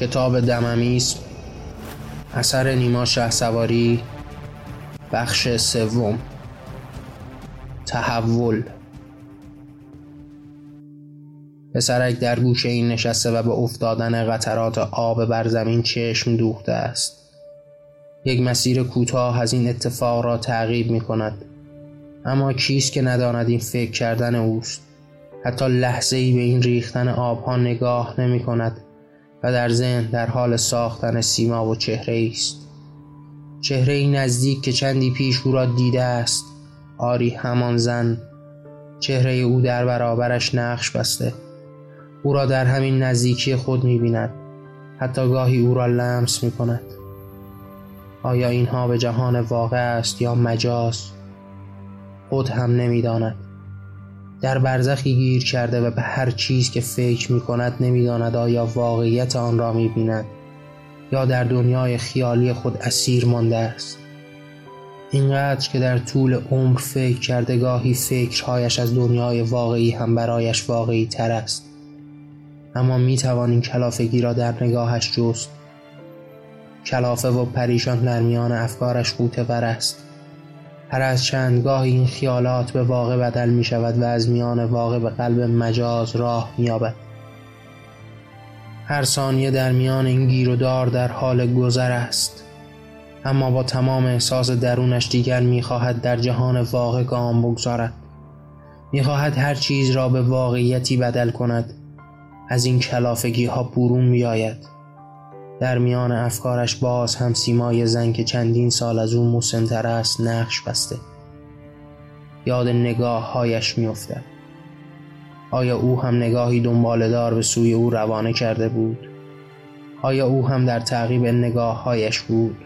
کتاب دممیسم اثر نیما شه سواری بخش سوم تحول. پسرک در گوشه این نشسته و به افتادن قطرات آب بر زمین چشم دوخته است. یک مسیر کوتاه از این اتفاق را تعقیب می کند. اما کیست که نداند این فکر کردن اوست؟ حتی لحظه ای به این ریختن آبها نگاه نمی کند. و در ذهن در حال ساختن سیما و چهره است. چهره ای نزدیک که چندی پیش او را دیده است. آری همان زن. چهره او در برابرش نقش بسته. او را در همین نزدیکی خود می بیند. حتی گاهی او را لمس می کند. آیا اینها به جهان واقع است یا مجاز؟ خود هم نمی‌داند در برزخی گیر کرده و به هر چیز که فکر می کند نمی‌داند آیا واقعیت آن را می بیند یا در دنیای خیالی خود اسیر مانده است. اینقدر که در طول عمر فکر کرده گاهی فکرهایش از دنیای واقعی هم برایش واقعی تر است. اما می توان این کلافگی را در نگاهش جست. کلافه و پریشان در میان افکارش ور است. هر از چند گاه این خیالات به واقع بدل می شود و از میان واقع به قلب مجاز راه می یابد. هر ثانیه در میان این گیر و دار در حال گذر است. اما با تمام احساس درونش دیگر می‌خواهد در جهان واقع گام بگذارد. می‌خواهد هر چیز را به واقعیتی بدل کند. از این کلافگی ها برون بیاید. در میان افکارش باز هم سیمای زن که چندین سال از او مسنتر است نقش بسته. یاد نگاه هایش میافتد. آیا او هم نگاهی دنبالدار به سوی او روانه کرده بود؟ آیا او هم در تعقیب نگاه هایش بود؟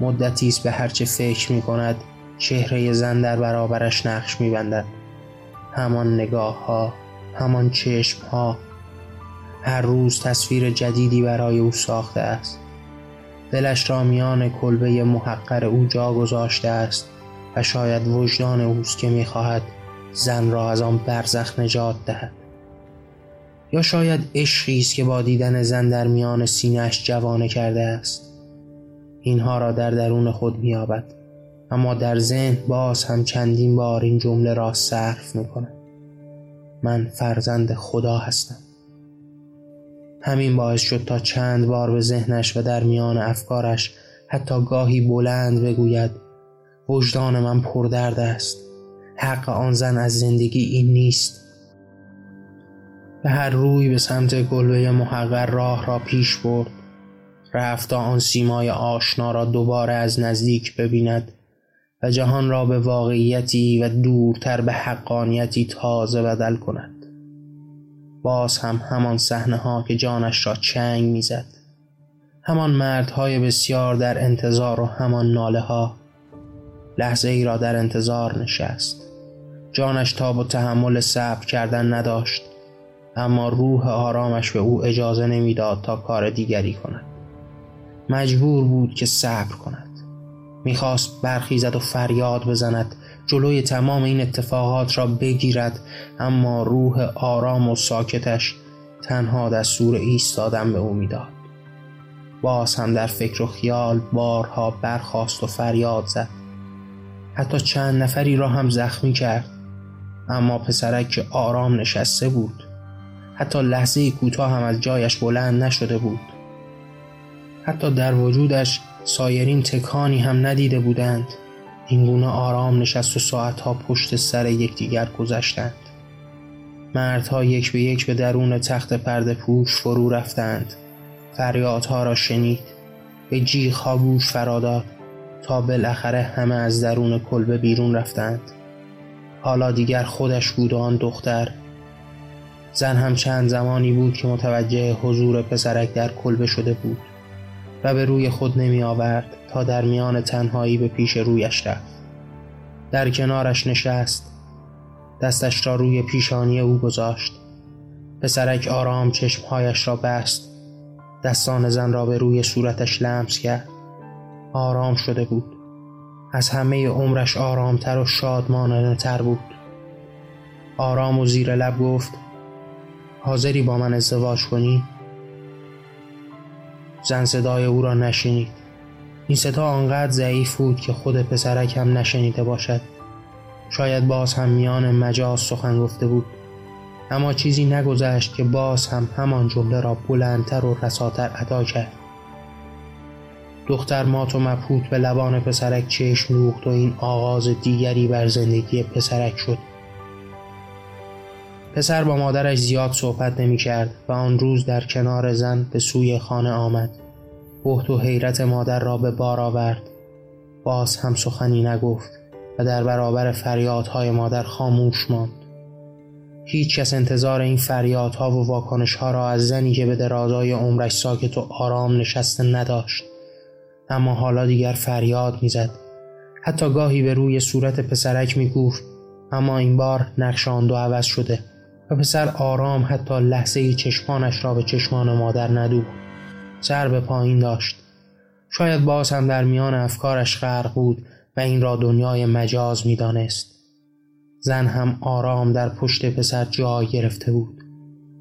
مدتی است به هرچه فکر می کند چهره زن در برابرش نقش می بندد همان نگاه ها همان چشم ها هر روز تصویر جدیدی برای او ساخته است. دلش را میان کلبه محقر او جا گذاشته است و شاید وجدان اوست که می‌خواهد زن را از آن برزخ نجات دهد. یا شاید عشقی است که با دیدن زن در میان سینهش جوانه کرده است. اینها را در درون خود مییابد. اما در ذهن باز هم چندین بار این جمله را صرف می‌کند. من فرزند خدا هستم. همین باعث شد تا چند بار به ذهنش و در میان افکارش حتی گاهی بلند بگوید وجدان من پردرد است. حق آن زن از زندگی این نیست. به هر روی به سمت کلبه محقر راه را پیش برد. رفت تا آن سیمای آشنا را دوباره از نزدیک ببیند و جهان را به واقعیتی و دورتر به حقانیتی تازه بدل کند. باز هم همان صحنه ها که جانش را چنگ می‌زد. همان مردهای بسیار در انتظار و همان ناله ها لحظه ای را در انتظار نشست. جانش تاب و تحمل صبر کردن نداشت اما روح آرامش به او اجازه نمی‌داد تا کار دیگری کند. مجبور بود که صبر کند. می‌خواست برخیزد و فریاد بزند جلوی تمام این اتفاقات را بگیرد اما روح آرام و ساکتش تنها دستور ایستادن به او می‌داد. باز هم در فکر و خیال بارها برخاست و فریاد زد. حتی چند نفری را هم زخمی کرد اما پسرک که آرام نشسته بود حتی لحظه کوتاه هم از جایش بلند نشده بود. حتی در وجودش سایرین تکانی هم ندیده بودند. اینگونه آرام نشست و ساعتها پشت سر یکدیگر گذشتند. مردها یک به یک به درون تخت پرده پوش فرو رفتند. فریادها را شنید. به جیغها گوش فراداد. تا بالاخره همه از درون کلبه بیرون رفتند. حالا دیگر خودش بود آن دختر. زن هم چند زمانی بود که متوجه حضور پسرک در کلبه شده بود. و به روی خود نمی آورد تا در میان تنهایی به پیش رویش رفت. در کنارش نشست. دستش را روی پیشانی او گذاشت. پسرک آرام چشمهایش را بست. دستان زن را به روی صورتش لمس کرد. آرام شده بود. از همه عمرش آرامتر و شادمانانه تر بود. آرام و زیر لب گفت حاضری با من ازدواج کنی؟ زن صدای او را نشنید. این صدا آنقدر ضعیف بود که خود پسرک هم نشنیده باشد. شاید باز هم میان مجاز سخن گفته بود. اما چیزی نگذشت که باز هم همان جمله را بلندتر و رساتر ادا کرد. دختر مات و مبهوت به لبان پسرک چشم دوخت و این آغاز دیگری بر زندگی پسرک شد. پسر با مادرش زیاد صحبت نمی کرد و آن روز در کنار زن به سوی خانه آمد. بحت و حیرت مادر را به بار آورد. باز هم سخنی نگفت و در برابر فریادهای مادر خاموش ماند. هیچ کس انتظار این فریادها و واکنشها را از زنی که به درازای عمرش ساکت و آرام نشسته نداشت. اما حالا دیگر فریاد می‌زد. حتی گاهی به روی صورت پسرک می‌گفت اما این بار نقش آن دو عوض شده. و پسر آرام حتی لحظه چشمانش را به چشمان مادر ندوخت سر به پایین داشت. شاید باز هم در میان افکارش غرق بود و این را دنیای مجاز می‌دانست. زن هم آرام در پشت پسر جای گرفته بود.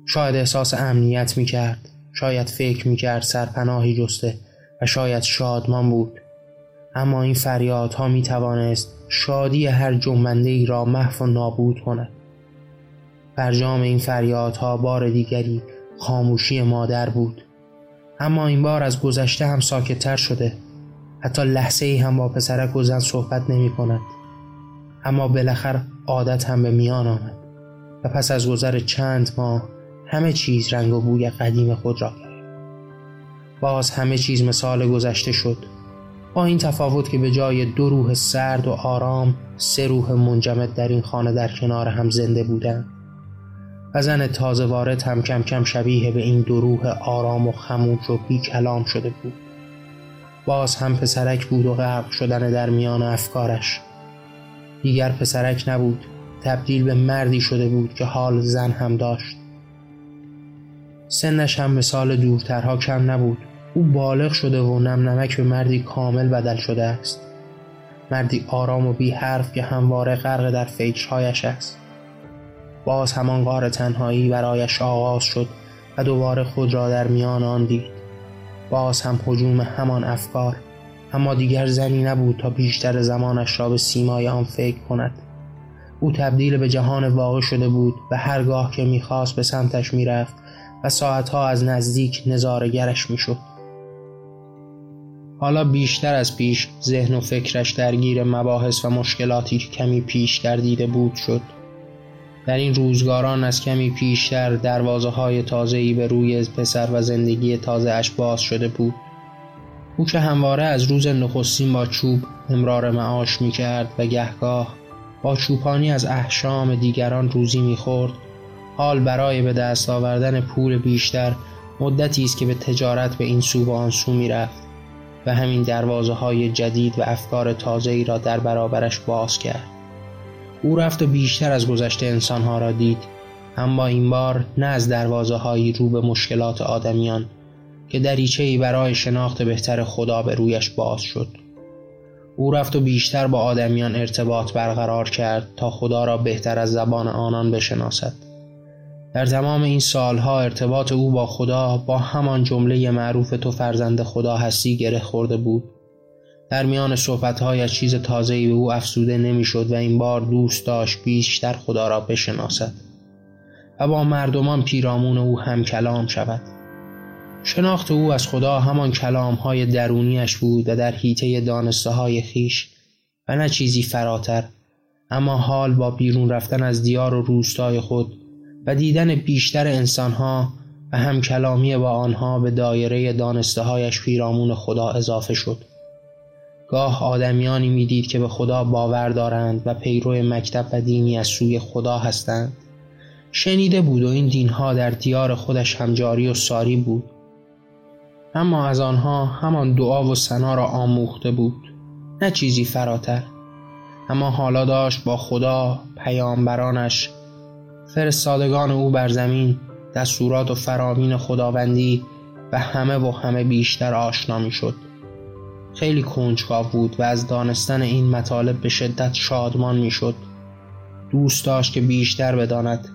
شاید احساس امنیت می کرد شاید فکر می کرد سرپناهی جسته و شاید شادمان بود. اما این فریادها می توانست شادی هر جنبنده ای را محو و نابود کند. فرجام این فریادها بار دیگری خاموشی مادر بود. اما این بار از گذشته هم ساکتتر شده. حتی لحظه ای هم با پسرک و زن صحبت نمی کند اما بالاخره عادت هم به میان آمد و پس از گذر چند ماه همه چیز رنگ و بوی قدیم خود را کرد باز همه چیز مثال گذشته شد. با این تفاوت که به جای دو روح سرد و آرام سه روح منجمد در این خانه در کنار هم زنده بودند و زن تازه وارد هم کم کم شبیه به این دو روح آرام و خموش و بی کلام شده بود. باز هم پسرک بود و غرق شدن در میان افکارش. دیگر پسرک نبود. تبدیل به مردی شده بود که حال زن هم داشت. سنش هم مثال دورترها کم نبود. او بالغ شده و نم نمک به مردی کامل بدل شده است. مردی آرام و بی حرف که همواره غرق در فکرهایش است. باز همان غار تنهایی برایش آغاز شد و دوباره خود را در میان آن دید. باز هم حجوم همان افکار اما دیگر زنی نبود تا بیشتر زمانش را به سیمای آن فکر کند. او تبدیل به جهان واقع شده بود و هرگاه که می‌خواست به سمتش می‌رفت و ساعتها از نزدیک نظارگرش می‌شد. حالا بیشتر از پیش ذهن و فکرش درگیر مباحث و مشکلاتی که کمی پیش در دیده بود شد. در این روزگاران از کمی پیشتر دروازه های تازه‌ای به روی پسر و زندگی تازه اش باز شده بود. او که همواره از روز نخستین با چوب امرار معاش می کرد و گهگاه با چوپانی از احشام دیگران روزی می خورد حال برای به دست آوردن پول بیشتر مدتی است که به تجارت به این سو و آن سو می رفت و همین دروازه های جدید و افکار تازه ای را در برابرش باز کرد. او رفت و بیشتر از گذشته انسانها را دید. اما این بار نه از دروازه هایی رو به مشکلات آدمیان که دریچه ای برای شناخت بهتر خدا به رویش باز شد. او رفت و بیشتر با آدمیان ارتباط برقرار کرد تا خدا را بهتر از زبان آنان بشناسد. در تمام این سالها ارتباط او با خدا با همان جمله معروف تو فرزند خدا هستی گره خورده بود. در میان صحبتهایش چیز تازه‌ای به او افسوده نمی‌شد و این بار دوست داشت بیشتر خدا را بشناسد و با مردمان پیرامون او هم کلام شود. شناخت او از خدا همان کلام های درونیش بود و در حیطه دانسته های خیش و نه چیزی فراتر اما حال با بیرون رفتن از دیار و روستای خود و دیدن بیشتر انسانها و هم کلامی با آنها به دایره دانسته هایش پیرامون خدا اضافه شد. گاه آدمیانی می‌دید که به خدا باور دارند و پیرو مکتب و دینی از سوی خدا هستند. شنیده بود و این دینها در دیار خودش هم جاری و ساری بود. اما از آنها همان دعا و سنا را آموخته بود. نه چیزی فراتر. اما حالا داشت با خدا پیامبرانش فرستادگان او بر زمین دستورات و فرامین خداوندی و همه و همه بیشتر آشنا می شد خیلی کنجکاو بود و از دانستن این مطالب به شدت شادمان می شد دوست داشت که بیشتر بداند.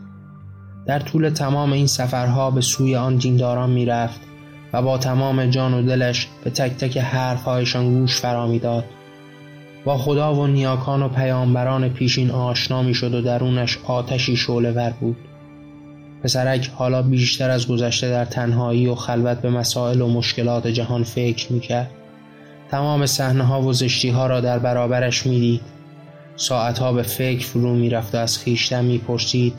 در طول تمام این سفرها به سوی آن دینداران می رفت و با تمام جان و دلش به تک تک حرفهایشان گوش فرا می‌داد. با خدا و نیاکان و پیامبران پیشین آشنا می شد و درونش آتشی شعله ور بود. پسرک حالا بیشتر از گذشته در تنهایی و خلوت به مسائل و مشکلات جهان فکر می کرد تمام صحنه ها و زشتی ها را در برابرش می دید ساعتها به فکر فرو می رفت و از خیشتن می پرسید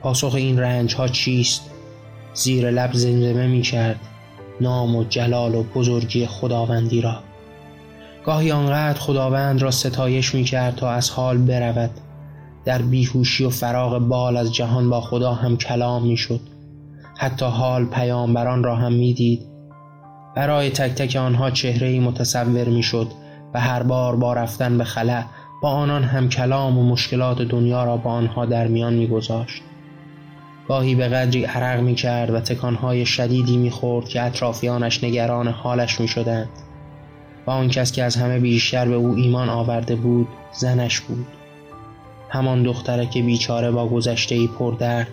پاسخ این رنج ها چیست؟ زیر لب زمزمه می کرد نام و جلال و بزرگی خداوندی را. گاهی آنقدر خداوند را ستایش می کرد تا از حال برود. در بیهوشی و فراغ بال از جهان با خدا هم کلام می شد حتی حال پیامبران را هم می دید برای تک تک آنها چهره متصور می شد و هر بار با رفتن به خلع با آنان هم کلام و مشکلات دنیا را با آنها در میان می گذاشت. گاهی به قدری عرق می کرد و تکانهای شدیدی می خورد که اطرافیانش نگران حالش می شدند. و آن کس که از همه بیشتر به او ایمان آورده بود زنش بود همان دختره که بیچاره با گذشته ای پردرد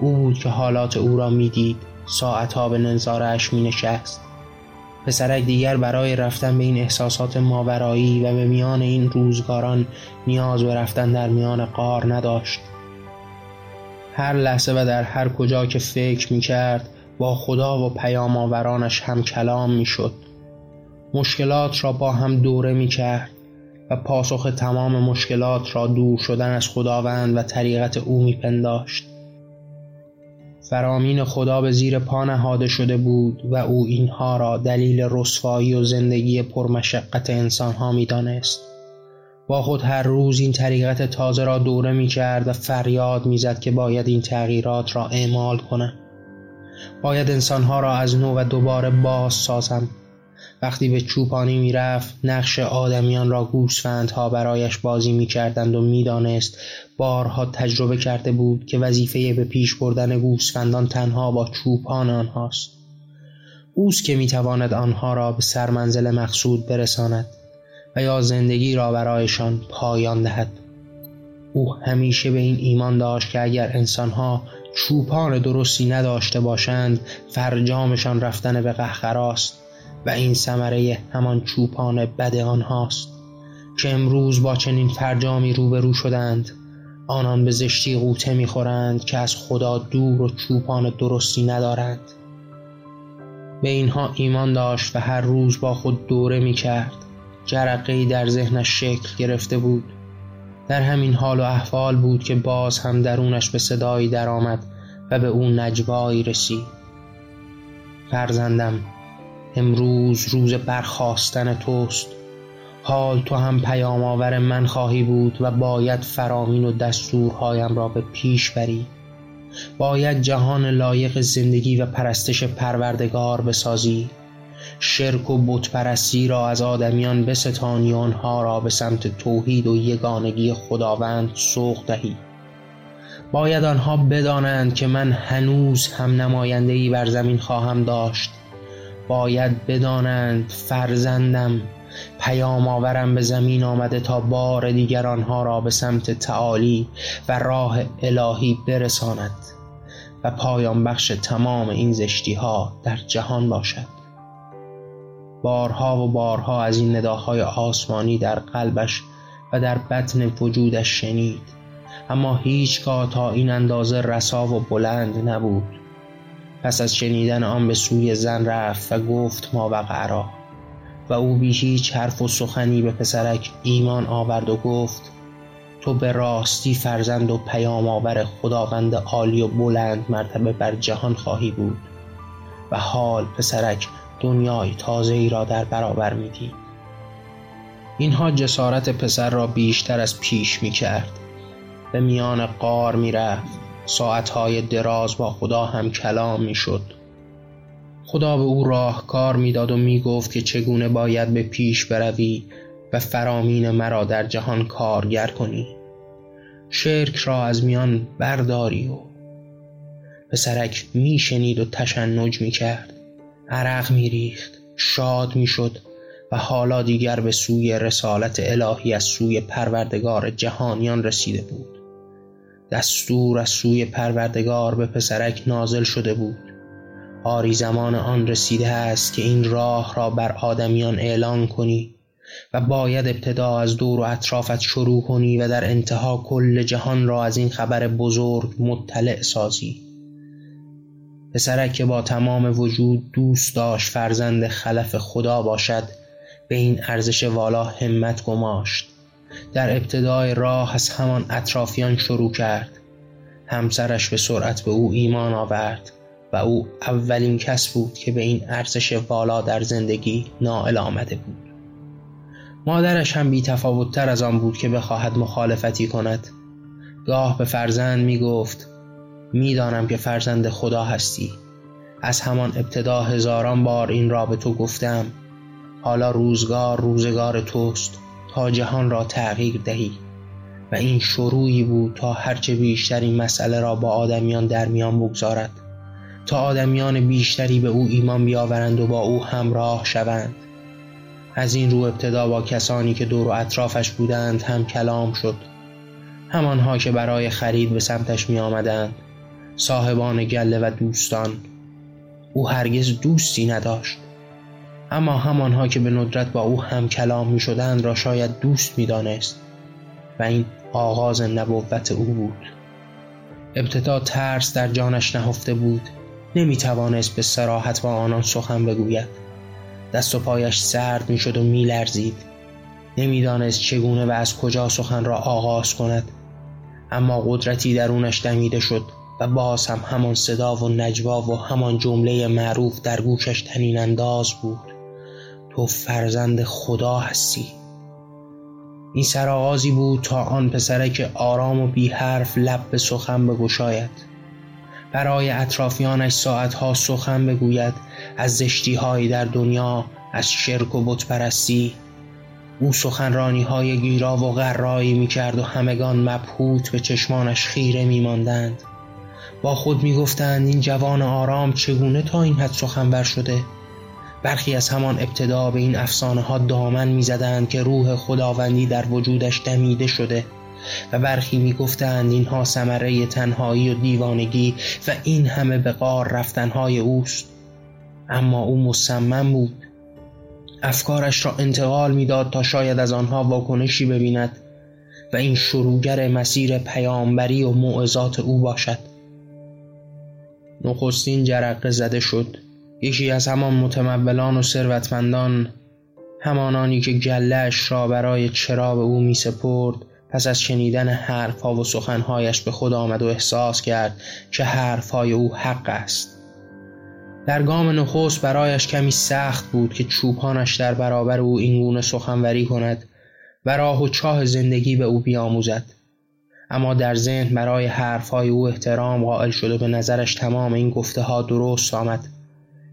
او بود که حالات او را می‌دید ساعتها به نظارش می نشست پسرک دیگر برای رفتن به این احساسات ماورایی و به میان این روزگاران نیاز به رفتن در میان قار نداشت. هر لحظه و در هر کجا که فکر می کرد با خدا و پیام آورانش هم کلام می شد مشکلات را با هم دوره می کرد و پاسخ تمام مشکلات را دور شدن از خداوند و طریقت او می پنداشت. فرامین خدا به زیر پا نهاده شده بود و او اینها را دلیل رسوایی و زندگی پرمشقت انسانها می دانست. با خود هر روز این طریقت تازه را دوره می کرد و فریاد می زد که باید این تغییرات را اعمال کنم. باید انسانها را از نو و دوباره باز سازم وقتی به چوپانی می‌رفت نقش آدمیان را گوسفندها برایش بازی می‌کردند و می‌دانست بارها تجربه کرده بود که وظیفه به پیش بردن گوسفندان تنها با چوپان آنهاست. اوست که می‌تواند آنها را به سرمنزل مقصود برساند و یا زندگی را برایشان پایان دهد. او همیشه به این ایمان داشت که اگر انسانها چوپان درستی نداشته باشند فرجامشان رفتن به قهقراست. و این ثمره همان چوپان بد آنهاست که امروز با چنین فرجامی روبرو شدند. آنان به زشتی قوطه می‌خورند که از خدا دور و چوپان درستی ندارند. به اینها ایمان داشت و هر روز با خود دوره می‌کرد. جرقه در ذهنش شکل گرفته بود. در همین حال و احوال بود که باز هم درونش به صدایی درآمد و به او نجوایی رسید. فرزندم امروز روز برخواستن توست. حال تو هم پیام آور من خواهی بود و باید فرامین و دستورهایم را به پیش بری. باید جهان لایق زندگی و پرستش پروردگار بسازی. شرک و بتپرستی را از آدمیان بستانی آنها را به سمت توحید و یگانگی خداوند سوق دهی. باید آنها بدانند که من هنوز هم نمایندهی بر زمین خواهم داشت. باید بدانند فرزندم پیام آورم به زمین آمده تا بار دیگر آنها را به سمت تعالی و راه الهی برساند و پایان بخش تمام این زشتی ها در جهان باشد. بارها و بارها از این نداهای آسمانی در قلبش و در بطن وجودش شنید اما هیچگاه تا این اندازه رسا و بلند نبود. پس از شنیدن آن به سوی زن رفت و گفت ما وقعرا و او بی هیچ حرف و سخنی به پسرک ایمان آورد و گفت تو به راستی فرزند و پیام آور خداوند عالی و بلند مرتبه بر جهان خواهی بود و حال پسرک دنیای تازه ای را در برابر می‌دید. اینها جسارت پسر را بیشتر از پیش می کرد به میان قار می رفت ساعتهای دراز با خدا هم کلام می شد خدا به او راهکار می‌داد و می گفت که چگونه باید به پیش بروی و فرامین مرا در جهان کارگر کنی. شرک را از میان برداری و پسرک می شنید و تشنج می کرد عرق می ریخت شاد می شد و حالا دیگر به سوی رسالت الهی از سوی پروردگار جهانیان رسیده بود. دستور از سوی پروردگار به پسرک نازل شده بود. آری زمان آن رسیده است که این راه را بر آدمیان اعلان کنی و باید ابتدا از دور و اطرافت شروع کنی و در انتها کل جهان را از این خبر بزرگ مطلع سازی. پسرک که با تمام وجود دوست داشت فرزند خلف خدا باشد به این ارزش والا همت گماشت. در ابتدای راه از همان اطرافیان شروع کرد. همسرش به سرعت به او ایمان آورد و او اولین کس بود که به این ارزش والا در زندگی نائل آمده بود. مادرش هم بی تفاوتتر از آن بود که بخواهد مخالفتی کند. گاه به فرزند می گفت می‌دانم که فرزند خدا هستی. از همان ابتدا هزاران بار این را به تو گفتم. حالا روزگار روزگار توست. تا جهان را تغییر دهی و این شروعی بود تا هرچه بیشتر این مسئله را با آدمیان در میان بگذارد تا آدمیان بیشتری به او ایمان بیاورند و با او همراه شوند. از این رو ابتدا با کسانی که دور و اطرافش بودند هم کلام شد همانها که برای خرید به سمتش می آمدند صاحبان گله و دوستان. او هرگز دوستی نداشت. اما همانها که به ندرت با او هم کلام می شدند را شاید دوست می دانست و این آغاز نبوت او بود. ابتدا ترس در جانش نهفته بود نمی توانست به سراحت با آنان سخن بگوید. دست و پایش سرد می شد و می لرزید نمی‌دانست چگونه و از کجا سخن را آغاز کند. اما قدرتی درونش دمیده شد و باز هم همان صدا و نجوا و همان جمله معروف در گوشش تنین انداز بود. تو فرزند خدا هستی. این سرآغازی بود تا آن پسرک آرام و بی حرف لب به سخن بگشاید. برای اطرافیانش ساعتها سخن بگوید از زشتی در دنیا از شرک و بتپرستی. او سخنرانی های گیرا و غرایی می کرد و همگان مبهوت به چشمانش خیره می ماندند. با خود می گفتند این جوان آرام چگونه تا این حد سخنور شده؟ برخی از همان ابتدا به این افسانه ها دامن می زدند که روح خداوندی در وجودش دمیده شده و برخی می گفتند اینها سمره تنهایی و دیوانگی و این همه به قار رفتنهای اوست. اما او مصمم بود. افکارش را انتقال می‌داد تا شاید از آنها واکنشی ببیند و این شروعگر مسیر پیامبری و موعظات او باشد. نخستین جرقه زده شد. یکی از همان متمولان و ثروتمندان همانانی که گلهش را برای چرا به او می سپرد پس از شنیدن حرفها و سخنهایش به خود آمد و احساس کرد که حرفهای او حق است. در گام نخست برایش کمی سخت بود که چوپانش در برابر او اینگونه سخنوری کند و راه و چاه زندگی به او بیاموزد. اما در ذهن برای حرفهای او احترام قائل شد و به نظرش تمام این گفته ها درست آمد.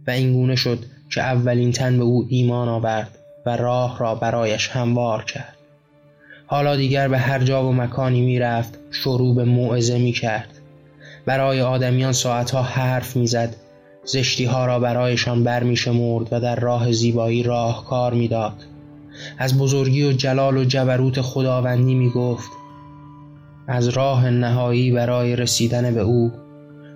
و اینگونه شد که اولین تن به او ایمان آورد و راه را برایش هموار کرد حالا دیگر به هر جا و مکانی می رفت شروع به موعظه می کرد برای آدمیان ساعتها حرف می‌زد زشتی ها را برایشان بر می شمرد و در راه زیبایی کار می‌داد. از بزرگی و جلال و جبروت خداوندی می گفت از راه نهایی برای رسیدن به او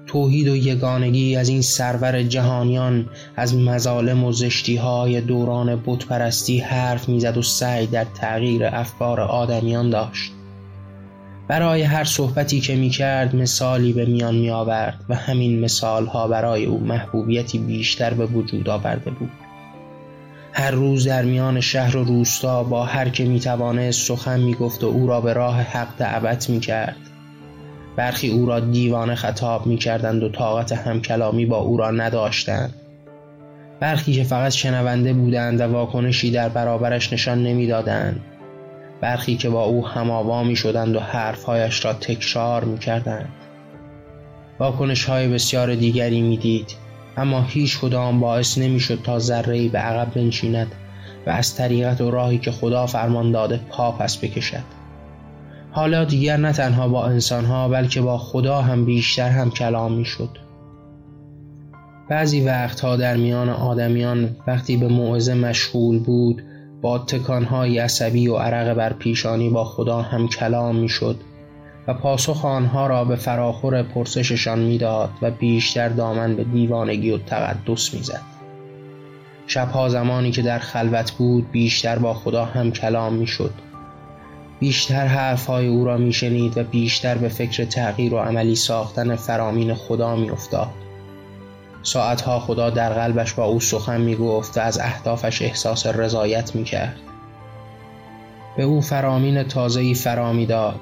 توحید و یگانگی از این سرور جهانیان از مظالم و زشتی های دوران بتپرستی حرف می‌زد و سعی در تغییر افکار آدمیان داشت. برای هر صحبتی که می کرد مثالی به میان می آورد و همین مثال ها برای او محبوبیتی بیشتر به وجود آورده بود. هر روز در میان شهر و روستا با هر که می توانست سخن می گفت و او را به راه حق دعوت می کرد برخی او را دیوانه خطاب می کردند و طاقت همکلامی با او را نداشتند. برخی که فقط شنونده بودند و واکنشی در برابرش نشان نمی‌دادند. برخی که با او هماوا می شدند و حرفهایش را تکرار می کردند واکنش های بسیار دیگری می دید اما هیچ کدام باعث نمی شد تا ذره به عقب بنشیند و از طریقت و راهی که خدا فرمان داده پا پس بکشد. حالا دیگر نه تنها با انسانها بلکه با خدا هم بیشتر هم کلام می شد بعضی وقتها در میان آدمیان وقتی به موعظه مشغول بود با تکانهای عصبی و عرق بر پیشانی با خدا هم کلام می شد و پاسخ آنها را به فراخور پرسششان می‌داد و بیشتر دامن به دیوانگی و تقدس می‌زد. شبها زمانی که در خلوت بود بیشتر با خدا هم کلام می‌شد. بیشتر حرفهای او را میشنید و بیشتر به فکر تغییر و عملی ساختن فرامین خدا میافتاد. ساعتها خدا در قلبش با او سخن می‌گفت و از اهدافش احساس رضایت می‌کرد. به او فرامین تازه‌ای فرا می‌داد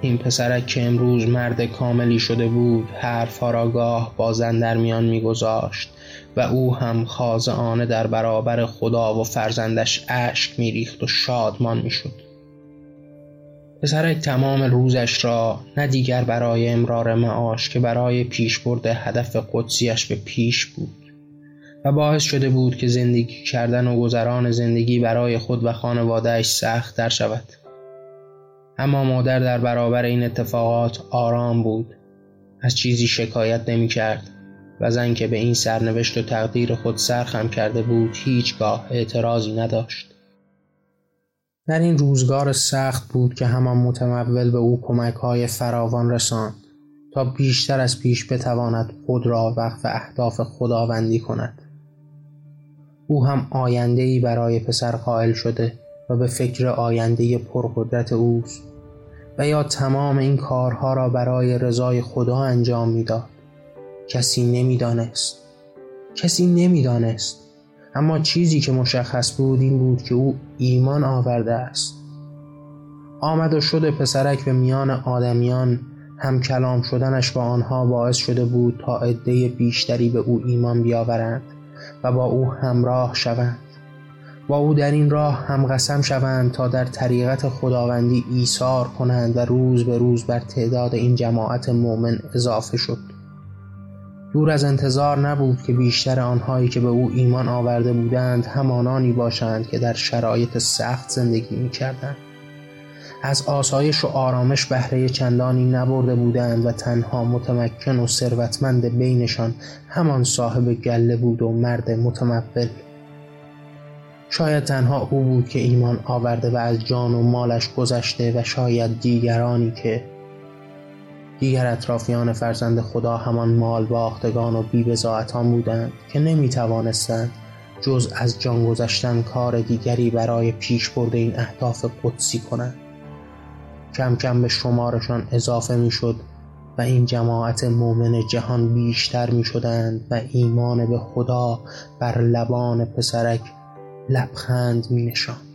این پسرک که امروز مرد کاملی شده بود حرفها را گاه با زن در میان میگذاشت و او هم خاضعانه در برابر خدا و فرزندش اشک میریخت و شادمان می‌شد. پسرک تمام روزش را نه دیگر برای امرار معاش که برای پیشبرد هدف قدسیش به پیش بود و باعث شده بود که زندگی کردن و گذران زندگی برای خود و خانوادهش سخت در شود. اما مادر در برابر این اتفاقات آرام بود. از چیزی شکایت نمی کرد و زن که به این سرنوشت و تقدیر خود سرخم کرده بود هیچگاه اعتراضی نداشت. در این روزگار سخت بود که همان متمول به او کمک های فراوان رساند تا بیشتر از پیش بتواند خود را وقف اهداف خداوندی کند. او هم آینده ای برای پسر قائل شده و به فکر آینده پرقدرت اوست و یا تمام این کارها را برای رضای خدا انجام می‌داد. کسی نمی‌دانست. کسی نمی‌دانست. اما چیزی که مشخص بود این بود که او ایمان آورده است. آمد و شد پسرک به میان آدمیان هم کلام شدنش با آنها باعث شده بود تا عده بیشتری به او ایمان بیاورند و با او همراه شوند. با او در این راه هم قسم شوند تا در طریقت خداوندی ایثار کنند و روز به روز بر تعداد این جماعت مؤمن اضافه شد. دور از انتظار نبود که بیشتر آنهایی که به او ایمان آورده بودند همانانی باشند که در شرایط سخت زندگی می کردند. از آسایش و آرامش بهره چندانی نبرده بودند و تنها متمکن و ثروتمند بینشان همان صاحب گله بود و مرد متمول شاید تنها او بود که ایمان آورده و از جان و مالش گذشته و شاید دیگرانی که دیگر اطرافیان فرزند خدا همان مال باختگان و بیبزاعتان بودند که نمی توانستند جز از جان گذشتن کار دیگری برای پیش برده این اهداف قدسی کنند. کم کم به شمارشان اضافه می شد و این جماعت مؤمن جهان بیشتر می شدند و ایمان به خدا بر لبان پسرک لبخند می نشاند